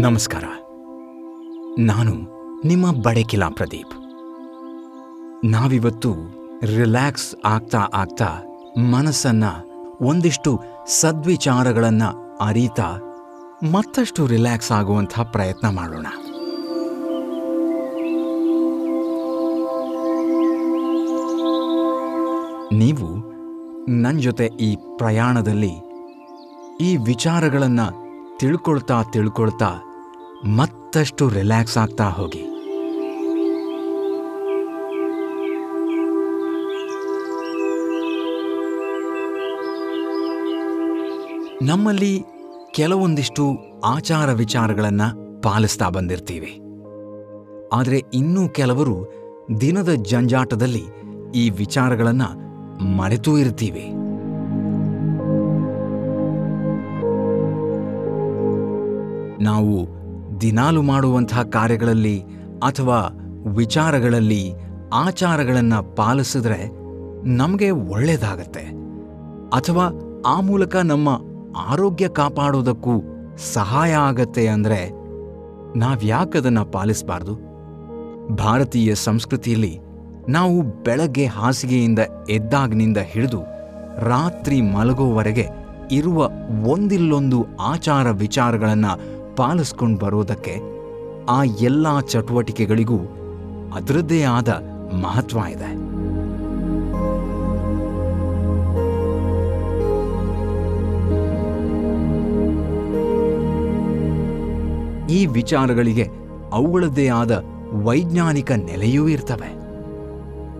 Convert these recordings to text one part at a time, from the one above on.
ನಮಸ್ಕಾರ. ನಾನು ನಿಮ್ಮ ಬಡಕಿಲಾ ಪ್ರದೀಪ್. ನಾವಿವತ್ತು ರಿಲ್ಯಾಕ್ಸ್ ಆಗ್ತಾ ಆಗ್ತಾ ಮನಸ್ಸನ್ನ ಒಂದಿಷ್ಟು ಸದ್ವಿಚಾರಗಳನ್ನ ಅರಿತಾ ಮತ್ತಷ್ಟು ರಿಲ್ಯಾಕ್ಸ್ ಆಗುವಂಥ ಪ್ರಯತ್ನ ಮಾಡೋಣ. ನೀವು ನನ್ನ ಜೊತೆ ಈ ಪ್ರಯಾಣದಲ್ಲಿ ಈ ವಿಚಾರಗಳನ್ನು ತಿಳ್ಕೊಳ್ತಾ ತಿಳ್ಕೊಳ್ತಾ ಮತ್ತಷ್ಟು ರಿಲ್ಯಾಕ್ಸ್ ಆಗ್ತಾ ಹೋಗಿ. ನಮ್ಮಲ್ಲಿ ಕೆಲವೊಂದಿಷ್ಟು ಆಚಾರ ವಿಚಾರಗಳನ್ನು ಪಾಲಿಸ್ತಾ ಬಂದಿರ್ತೀವಿ. ಆದರೆ ಇನ್ನೂ ಕೆಲವರು ದಿನದ ಜಂಜಾಟದಲ್ಲಿ ಈ ವಿಚಾರಗಳನ್ನು ಮರೆತೂ ಇರ್ತೀವಿ. ನಾವು ದಿನಾಲು ಮಾಡುವಂತಹ ಕಾರ್ಯಗಳಲ್ಲಿ ಅಥವಾ ವಿಚಾರಗಳಲ್ಲಿ ಆಚಾರಗಳನ್ನು ಪಾಲಿಸಿದ್ರೆ ನಮಗೆ ಒಳ್ಳೆಯದಾಗತ್ತೆ ಅಥವಾ ಆ ಮೂಲಕ ನಮ್ಮ ಆರೋಗ್ಯ ಕಾಪಾಡೋದಕ್ಕೂ ಸಹಾಯ ಆಗತ್ತೆ ಅಂದರೆ ನಾವ್ಯಾಕದನ್ನು ಪಾಲಿಸಬಾರ್ದು? ಭಾರತೀಯ ಸಂಸ್ಕೃತಿಯಲ್ಲಿ ನಾವು ಬೆಳಗ್ಗೆ ಹಾಸಿಗೆಯಿಂದ ಎದ್ದಾಗ್ನಿಂದ ಹಿಡಿದು ರಾತ್ರಿ ಮಲಗೋವರೆಗೆ ಇರುವ ಒಂದಿಲ್ಲೊಂದು ಆಚಾರ ವಿಚಾರಗಳನ್ನು ಪಾಲಿಸ್ಕೊಂಡು ಬರೋದಕ್ಕೆ ಆ ಎಲ್ಲ ಚಟುವಟಿಕೆಗಳಿಗೂ ಅದರದ್ದೇ ಆದ ಮಹತ್ವ ಇದೆ. ಈ ವಿಚಾರಗಳಿಗೆ ಅವುಗಳದ್ದೇ ಆದ ವೈಜ್ಞಾನಿಕ ನೆಲೆಯೂ ಇರ್ತವೆ.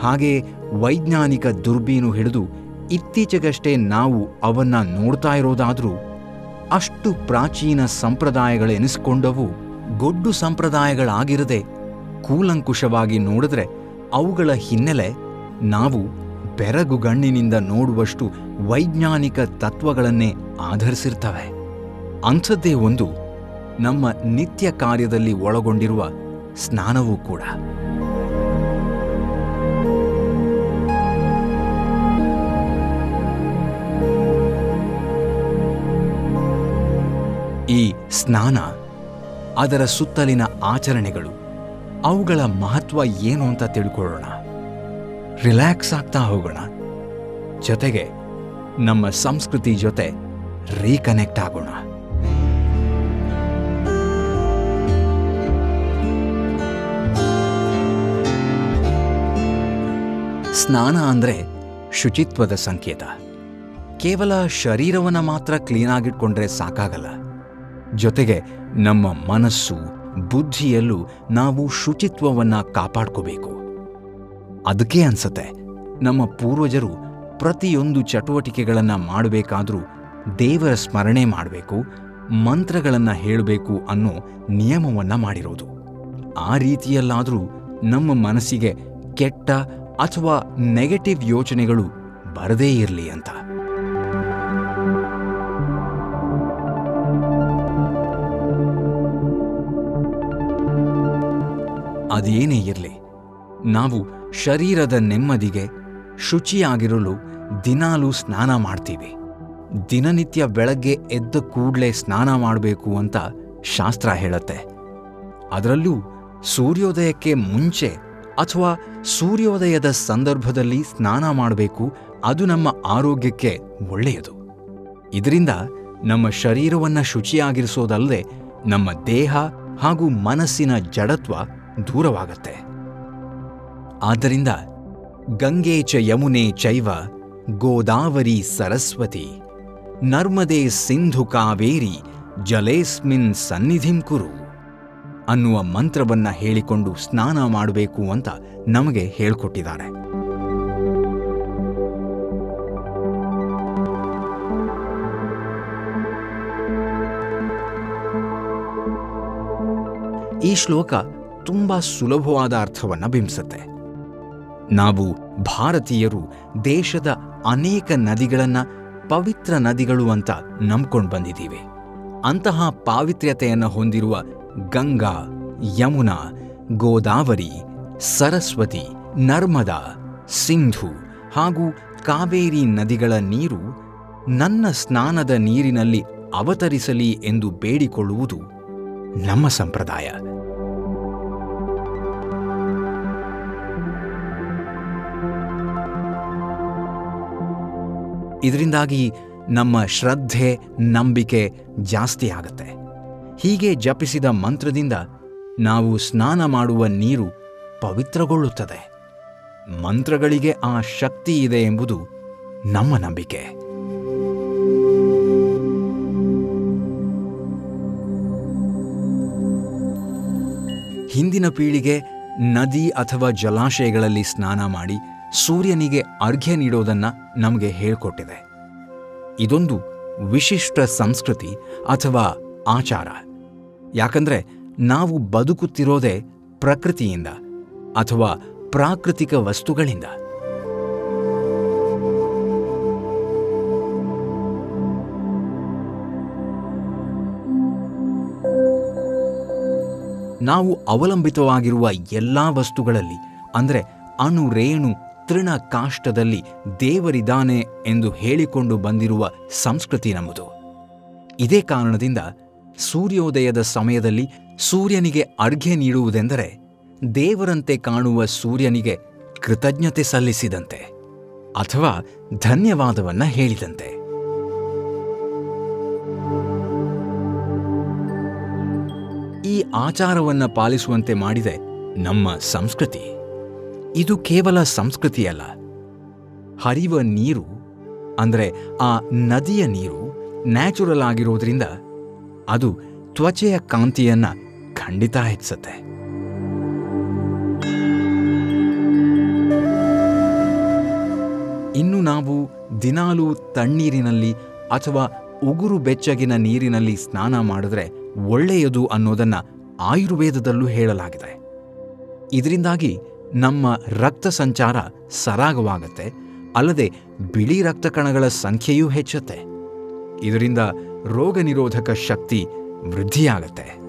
ಹಾಗೆ ವೈಜ್ಞಾನಿಕ ದುರ್ಬೀನು ಹಿಡಿದು ಇತ್ತೀಚೆಗಷ್ಟೇ ನಾವು ಅವನ್ನ ನೋಡ್ತಾ ಇರೋದಾದ್ರೂ ಅಷ್ಟು ಪ್ರಾಚೀನ ಸಂಪ್ರದಾಯಗಳೆನಿಸಿಕೊಂಡವು ಗೊಡ್ಡು ಸಂಪ್ರದಾಯಗಳಾಗಿರದೆ ಕೂಲಂಕುಷವಾಗಿ ನೋಡಿದ್ರೆ ಅವುಗಳ ಹಿನ್ನೆಲೆ ನಾವು ಬೆರಗುಗಣ್ಣಿನಿಂದ ನೋಡುವಷ್ಟು ವೈಜ್ಞಾನಿಕ ತತ್ವಗಳನ್ನೇ ಆಧರಿಸಿರ್ತವೆ. ಅಂಥದ್ದೇ ಒಂದು ನಮ್ಮ ನಿತ್ಯ ಕಾರ್ಯದಲ್ಲಿ ಒಳಗೊಂಡಿರುವ ಸ್ನಾನವೂ ಕೂಡ. ಈ ಸ್ನಾನ, ಅದರ ಸುತ್ತಲಿನ ಆಚರಣೆಗಳು, ಅವುಗಳ ಮಹತ್ವ ಏನು ಅಂತ ತಿಳ್ಕೊಳ್ಳೋಣ. ರಿಲ್ಯಾಕ್ಸ್ ಆಗ್ತಾ ಹೋಗೋಣ. ಜೊತೆಗೆ ನಮ್ಮ ಸಂಸ್ಕೃತಿ ಜೊತೆ ರೀಕನೆಕ್ಟ್ ಆಗೋಣ. ಸ್ನಾನ ಅಂದ್ರೆ ಶುಚಿತ್ವದ ಸಂಕೇತ. ಕೇವಲ ಶರೀರವನ್ನ ಮಾತ್ರ ಕ್ಲೀನಾಗಿಟ್ಕೊಂಡ್ರೆ ಸಾಕಾಗಲ್ಲ. ಜೊತೆಗೆ ನಮ್ಮ ಮನಸ್ಸು, ಬುದ್ಧಿಯಲ್ಲೂ ನಾವು ಶುಚಿತ್ವವನ್ನ ಕಾಪಾಡ್ಕೋಬೇಕು. ಅದಕ್ಕೆ ಅನ್ಸತ್ತೆ, ನಮ್ಮ ಪೂರ್ವಜರು ಪ್ರತಿಯೊಂದು ಚಟುವಟಿಕೆಗಳನ್ನು ಮಾಡಬೇಕಾದರೂ ದೇವರ ಸ್ಮರಣೆ ಮಾಡಬೇಕು, ಮಂತ್ರಗಳನ್ನು ಹೇಳಬೇಕು ಅನ್ನೋ ನಿಯಮವನ್ನ ಮಾಡಿರೋದು. ಆ ರೀತಿಯಲ್ಲಾದರೂ ನಮ್ಮ ಮನಸ್ಸಿಗೆ ಕೆಟ್ಟ ಅಥವಾ ನೆಗೆಟಿವ್ ಯೋಚನೆಗಳು ಬರದೇ ಇರಲಿ ಅಂತ. ಅದೇನೇ ಇರಲಿ, ನಾವು ಶರೀರದ ನೆಮ್ಮದಿಗೆ ಶುಚಿಯಾಗಿರಲು ದಿನಾಲೂ ಸ್ನಾನ ಮಾಡ್ತೀವಿ. ದಿನನಿತ್ಯ ಬೆಳಗ್ಗೆ ಎದ್ದ ಕೂಡಲೇ ಸ್ನಾನ ಮಾಡಬೇಕು ಅಂತ ಶಾಸ್ತ್ರ ಹೇಳುತ್ತೆ. ಅದರಲ್ಲೂ ಸೂರ್ಯೋದಯಕ್ಕೆ ಮುಂಚೆ ಅಥವಾ ಸೂರ್ಯೋದಯದ ಸಂದರ್ಭದಲ್ಲಿ ಸ್ನಾನ ಮಾಡಬೇಕು, ಅದು ನಮ್ಮ ಆರೋಗ್ಯಕ್ಕೆ ಒಳ್ಳೆಯದು. ಇದರಿಂದ ನಮ್ಮ ಶರೀರವನ್ನು ಶುಚಿಯಾಗಿರಿಸೋದಲ್ಲದೆ ನಮ್ಮ ದೇಹ ಹಾಗೂ ಮನಸ್ಸಿನ ಜಡತ್ವ ದೂರವಾಗತ್ತೆ. ಆದ್ದರಿಂದ ಗಂಗೆ ಚ ಯಮುನೆ ಚೈವ ಗೋದಾವರಿ ಸರಸ್ವತಿ, ನರ್ಮದೆ ಸಿಂಧು ಕಾವೇರಿ ಜಲೇಸ್ಮಿನ್ ಸನ್ನಿಧಿಂ ಕುರು ಅನ್ನುವ ಮಂತ್ರವನ್ನ ಹೇಳಿಕೊಂಡು ಸ್ನಾನ ಮಾಡಬೇಕು ಅಂತ ನಮಗೆ ಹೇಳ್ಕೊಟ್ಟಿದ್ದಾರೆ. ಈ ಶ್ಲೋಕ ತುಂಬಾ ಸುಲಭವಾದ ಅರ್ಥವನ್ನು ಬಿಂಬಿಸುತ್ತೆ. ನಾವು ಭಾರತೀಯರು ದೇಶದ ಅನೇಕ ನದಿಗಳನ್ನ ಪವಿತ್ರ ನದಿಗಳು ಅಂತ ನಂಬ್ಕೊಂಡು ಬಂದಿದ್ದೀವಿ. ಅಂತಹ ಪಾವಿತ್ರ್ಯತೆಯನ್ನು ಹೊಂದಿರುವ ಗಂಗಾ, ಯಮುನಾ, ಗೋದಾವರಿ, ಸರಸ್ವತಿ, ನರ್ಮದಾ, ಸಿಂಧು ಹಾಗೂ ಕಾವೇರಿ ನದಿಗಳ ನೀರು ನನ್ನ ಸ್ನಾನದ ನೀರಿನಲ್ಲಿ ಅವತರಿಸಲಿ ಎಂದು ಬೇಡಿಕೊಳ್ಳುವುದು ನಮ್ಮ ಸಂಪ್ರದಾಯ. ಇದರಿಂದಾಗಿ ನಮ್ಮ ಶ್ರದ್ಧೆ, ನಂಬಿಕೆ ಜಾಸ್ತಿ ಆಗುತ್ತೆ. ಹೀಗೆ ಜಪಿಸಿದ ಮಂತ್ರದಿಂದ ನಾವು ಸ್ನಾನ ಮಾಡುವ ನೀರು ಪವಿತ್ರಗೊಳ್ಳುತ್ತದೆ. ಮಂತ್ರಗಳಿಗೆ ಆ ಶಕ್ತಿ ಇದೆ ಎಂಬುದು ನಮ್ಮ ನಂಬಿಕೆ. ಹಿಂದಿನ ಪೀಳಿಗೆ ನದಿ ಅಥವಾ ಜಲಾಶಯಗಳಲ್ಲಿ ಸ್ನಾನ ಮಾಡಿ ಸೂರ್ಯನಿಗೆ ಅರ್ಘ್ಯ ನೀಡೋದನ್ನ ನಮಗೆ ಹೇಳ್ಕೊಟ್ಟಿದೆ. ಇದೊಂದು ವಿಶಿಷ್ಟ ಸಂಸ್ಕೃತಿ ಅಥವಾ ಆಚಾರ. ಯಾಕಂದ್ರೆ ನಾವು ಬದುಕುತ್ತಿರೋದೇ ಪ್ರಕೃತಿಯಿಂದ ಅಥವಾ ಪ್ರಾಕೃತಿಕ ವಸ್ತುಗಳಿಂದ. ನಾವು ಅವಲಂಬಿತವಾಗಿರುವ ಎಲ್ಲಾ ವಸ್ತುಗಳಲ್ಲಿ, ಅಂದರೆ ಅಣು, ರೇಣು ತೃಣ ಕಾಷ್ಟದಲ್ಲಿ ದೇವರಿದ್ದಾನೆ ಎಂದು ಹೇಳಿಕೊಂಡು ಬಂದಿರುವ ಸಂಸ್ಕೃತಿ ನಮ್ಮದು. ಇದೇ ಕಾರಣದಿಂದ ಸೂರ್ಯೋದಯದ ಸಮಯದಲ್ಲಿ ಸೂರ್ಯನಿಗೆ ಅರ್ಘ್ಯ ನೀಡುವುದೆಂದರೆ ದೇವರಂತೆ ಕಾಣುವ ಸೂರ್ಯನಿಗೆ ಕೃತಜ್ಞತೆ ಸಲ್ಲಿಸಿದಂತೆ ಅಥವಾ ಧನ್ಯವಾದವನ್ನ ಹೇಳಿದಂತೆ. ಈ ಆಚಾರವನ್ನ ಪಾಲಿಸುವಂತೆ ಮಾಡಿದೆ ನಮ್ಮ ಸಂಸ್ಕೃತಿ. ಇದು ಕೇವಲ ಸಂಸ್ಕೃತಿಯಲ್ಲ ಹರಿವ ನೀರು, ಅಂದರೆ ಆ ನದಿಯ ನೀರು ನ್ಯಾಚುರಲ್ ಆಗಿರೋದ್ರಿಂದ ಅದು ತ್ವಚೆಯ ಕಾಂತಿಯನ್ನ ಖಂಡಿತ ಹೆಚ್ಚಿಸುತ್ತೆ. ಇನ್ನು ನಾವು ದಿನಾಲೂ ತಣ್ಣೀರಿನಲ್ಲಿ ಅಥವಾ ಉಗುರು ಬೆಚ್ಚಗಿನ ನೀರಿನಲ್ಲಿ ಸ್ನಾನ ಮಾಡಿದ್ರೆ ಒಳ್ಳೆಯದು ಅನ್ನೋದನ್ನ ಆಯುರ್ವೇದದಲ್ಲೂ ಹೇಳಲಾಗಿದೆ. ಇದರಿಂದಾಗಿ ನಮ್ಮ ರಕ್ತ ಸಂಚಾರ ಸರಾಗವಾಗತ್ತೆ, ಅಲ್ಲದೆ ಬಿಳಿ ರಕ್ತ ಕಣಗಳ ಸಂಖ್ಯೆಯೂ ಹೆಚ್ಚುತ್ತೆ. ಇದರಿಂದ ರೋಗ ನಿರೋಧಕ ಶಕ್ತಿ ವೃದ್ಧಿಯಾಗತ್ತೆ.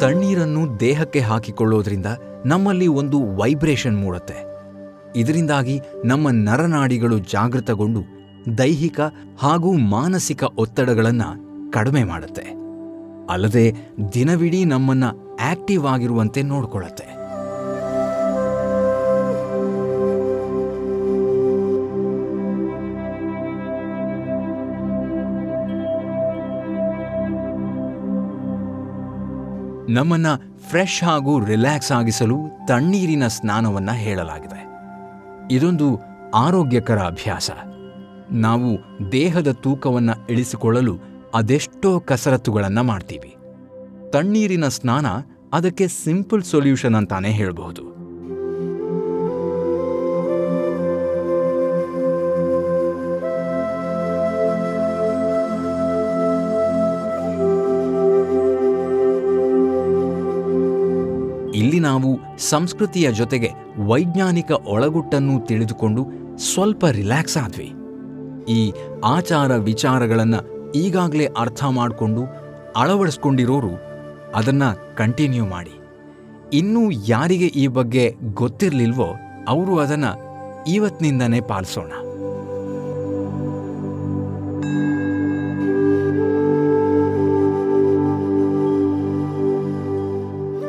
ತಣ್ಣೀರನ್ನು ದೇಹಕ್ಕೆ ಹಾಕಿಕೊಳ್ಳೋದ್ರಿಂದ ನಮ್ಮಲ್ಲಿ ಒಂದು ವೈಬ್ರೇಷನ್ ಮೂಡುತ್ತೆ. ಇದರಿಂದಾಗಿ ನಮ್ಮ ನರನಾಡಿಗಳು ಜಾಗೃತಗೊಂಡು ದೈಹಿಕ ಹಾಗೂ ಮಾನಸಿಕ ಒತ್ತಡಗಳನ್ನು ಕಡಿಮೆ ಮಾಡುತ್ತೆ. ಅಲ್ಲದೆ ದಿನವಿಡೀ ನಮ್ಮನ್ನು ಆಕ್ಟಿವ್ ಆಗಿರುವಂತೆ ನೋಡಿಕೊಳ್ಳುತ್ತೆ ನಮ್ಮನ್ನ ಫ್ರೆಶ್ ಹಾಗೂ ರಿಲ್ಯಾಕ್ಸ್ ಆಗಿಸಲು ತಣ್ಣೀರಿನ ಸ್ನಾನವನ್ನ ಹೇಳಲಾಗಿದೆ. ಇದೊಂದು ಆರೋಗ್ಯಕರ ಅಭ್ಯಾಸ. ನಾವು ದೇಹದ ತೂಕವನ್ನು ಇಳಿಸಿಕೊಳ್ಳಲು ಅದೆಷ್ಟೋ ಕಸರತ್ತುಗಳನ್ನು ಮಾಡ್ತೀವಿ. ತಣ್ಣೀರಿನ ಸ್ನಾನ ಅದಕ್ಕೆ ಸಿಂಪಲ್ ಸೊಲ್ಯೂಷನ್ ಅಂತಾನೆ ಹೇಳಬಹುದು. ಇಲ್ಲಿ ನಾವು ಸಂಸ್ಕೃತಿಯ ಜೊತೆಗೆ ವೈಜ್ಞಾನಿಕ ಒಳಗುಟ್ಟನ್ನು ತಿಳಿದುಕೊಂಡು ಸ್ವಲ್ಪ ರಿಲ್ಯಾಕ್ಸ್ ಆದ್ವಿ. ಈ ಆಚಾರ ವಿಚಾರಗಳನ್ನು ಈಗಾಗಲೇ ಅರ್ಥ ಮಾಡಿಕೊಂಡು ಅಳವಡಿಸ್ಕೊಂಡಿರೋರು ಅದನ್ನ ಕಂಟಿನ್ಯೂ ಮಾಡಿ. ಇನ್ನೂ ಯಾರಿಗೆ ಈ ಬಗ್ಗೆ ಗೊತ್ತಿರಲಿಲ್ವೋ ಅವರು ಅದನ್ನ ಇವತ್ತಿನಿಂದನೇ ಪಾಲಿಸೋಣ.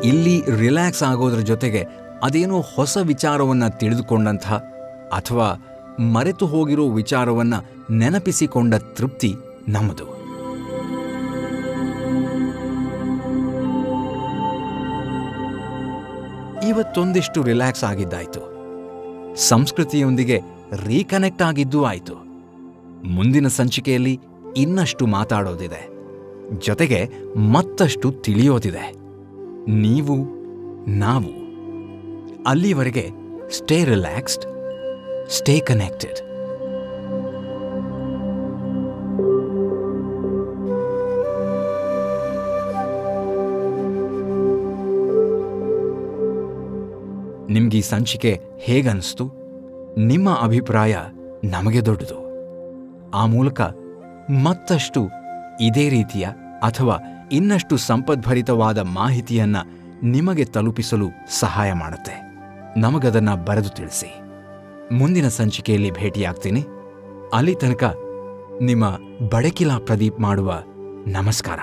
ಇಲ್ಲಿ ರಿಲ್ಯಾಕ್ಸ್ ಆಗೋದ್ರ ಜೊತೆಗೆ ಅದೇನೋ ಹೊಸ ವಿಚಾರವನ್ನ ತಿಳಿದುಕೊಂಡಂಥ ಅಥವಾ ಮರೆತು ಹೋಗಿರೋ ವಿಚಾರವನ್ನ ನೆನಪಿಸಿಕೊಂಡ ತೃಪ್ತಿ ನಮ್ಮದು. ಇವತ್ತೊಂದಿಷ್ಟು ರಿಲ್ಯಾಕ್ಸ್ ಆಗಿದ್ದಾಯ್ತು. ಸಂಸ್ಕೃತಿಯೊಂದಿಗೆ ರೀಕನೆಕ್ಟ್ ಆಗಿದ್ದೂ ಆಯಿತು. ಮುಂದಿನ ಸಂಚಿಕೆಯಲ್ಲಿ ಇನ್ನಷ್ಟು ಮಾತಾಡೋದಿದೆ. ಜೊತೆಗೆ ಮತ್ತಷ್ಟು ತಿಳಿಯೋದಿದೆ. ನೀವು, ನಾವು, ಅಲ್ಲಿವರೆಗೆ ಸ್ಟೇ ರಿಲ್ಯಾಕ್ಸ್ಡ್ ಸ್ಟೇ connected. ನಿಮ್ಗೆ ಈ ಸಂಚಿಕೆ ಹೇಗನ್ನಿಸ್ತು ನಿಮ್ಮ ಅಭಿಪ್ರಾಯ ನಮಗೆ ದೊಡ್ಡದು. ಆ ಮೂಲಕ ಮತ್ತಷ್ಟು ಇದೇ ರೀತಿಯ ಅಥವಾ ಇನ್ನಷ್ಟು ಸಂಪದ್ಭರಿತವಾದ ಮಾಹಿತಿಯನ್ನು ನಿಮಗೆ ತಲುಪಿಸಲು ಸಹಾಯ ಮಾಡುತ್ತೆ. ನಮಗದನ್ನು ಬರೆದು ತಿಳಿಸಿ. ಮುಂದಿನ ಸಂಚಿಕೆಯಲ್ಲಿ ಭೇಟಿಯಾಗ್ತೀನಿ. ಅಲ್ಲಿ ತನಕ ನಿಮ್ಮ ಬಡಕಿಲಾ ಪ್ರದೀಪ್ ಮಾಡುವ ನಮಸ್ಕಾರ.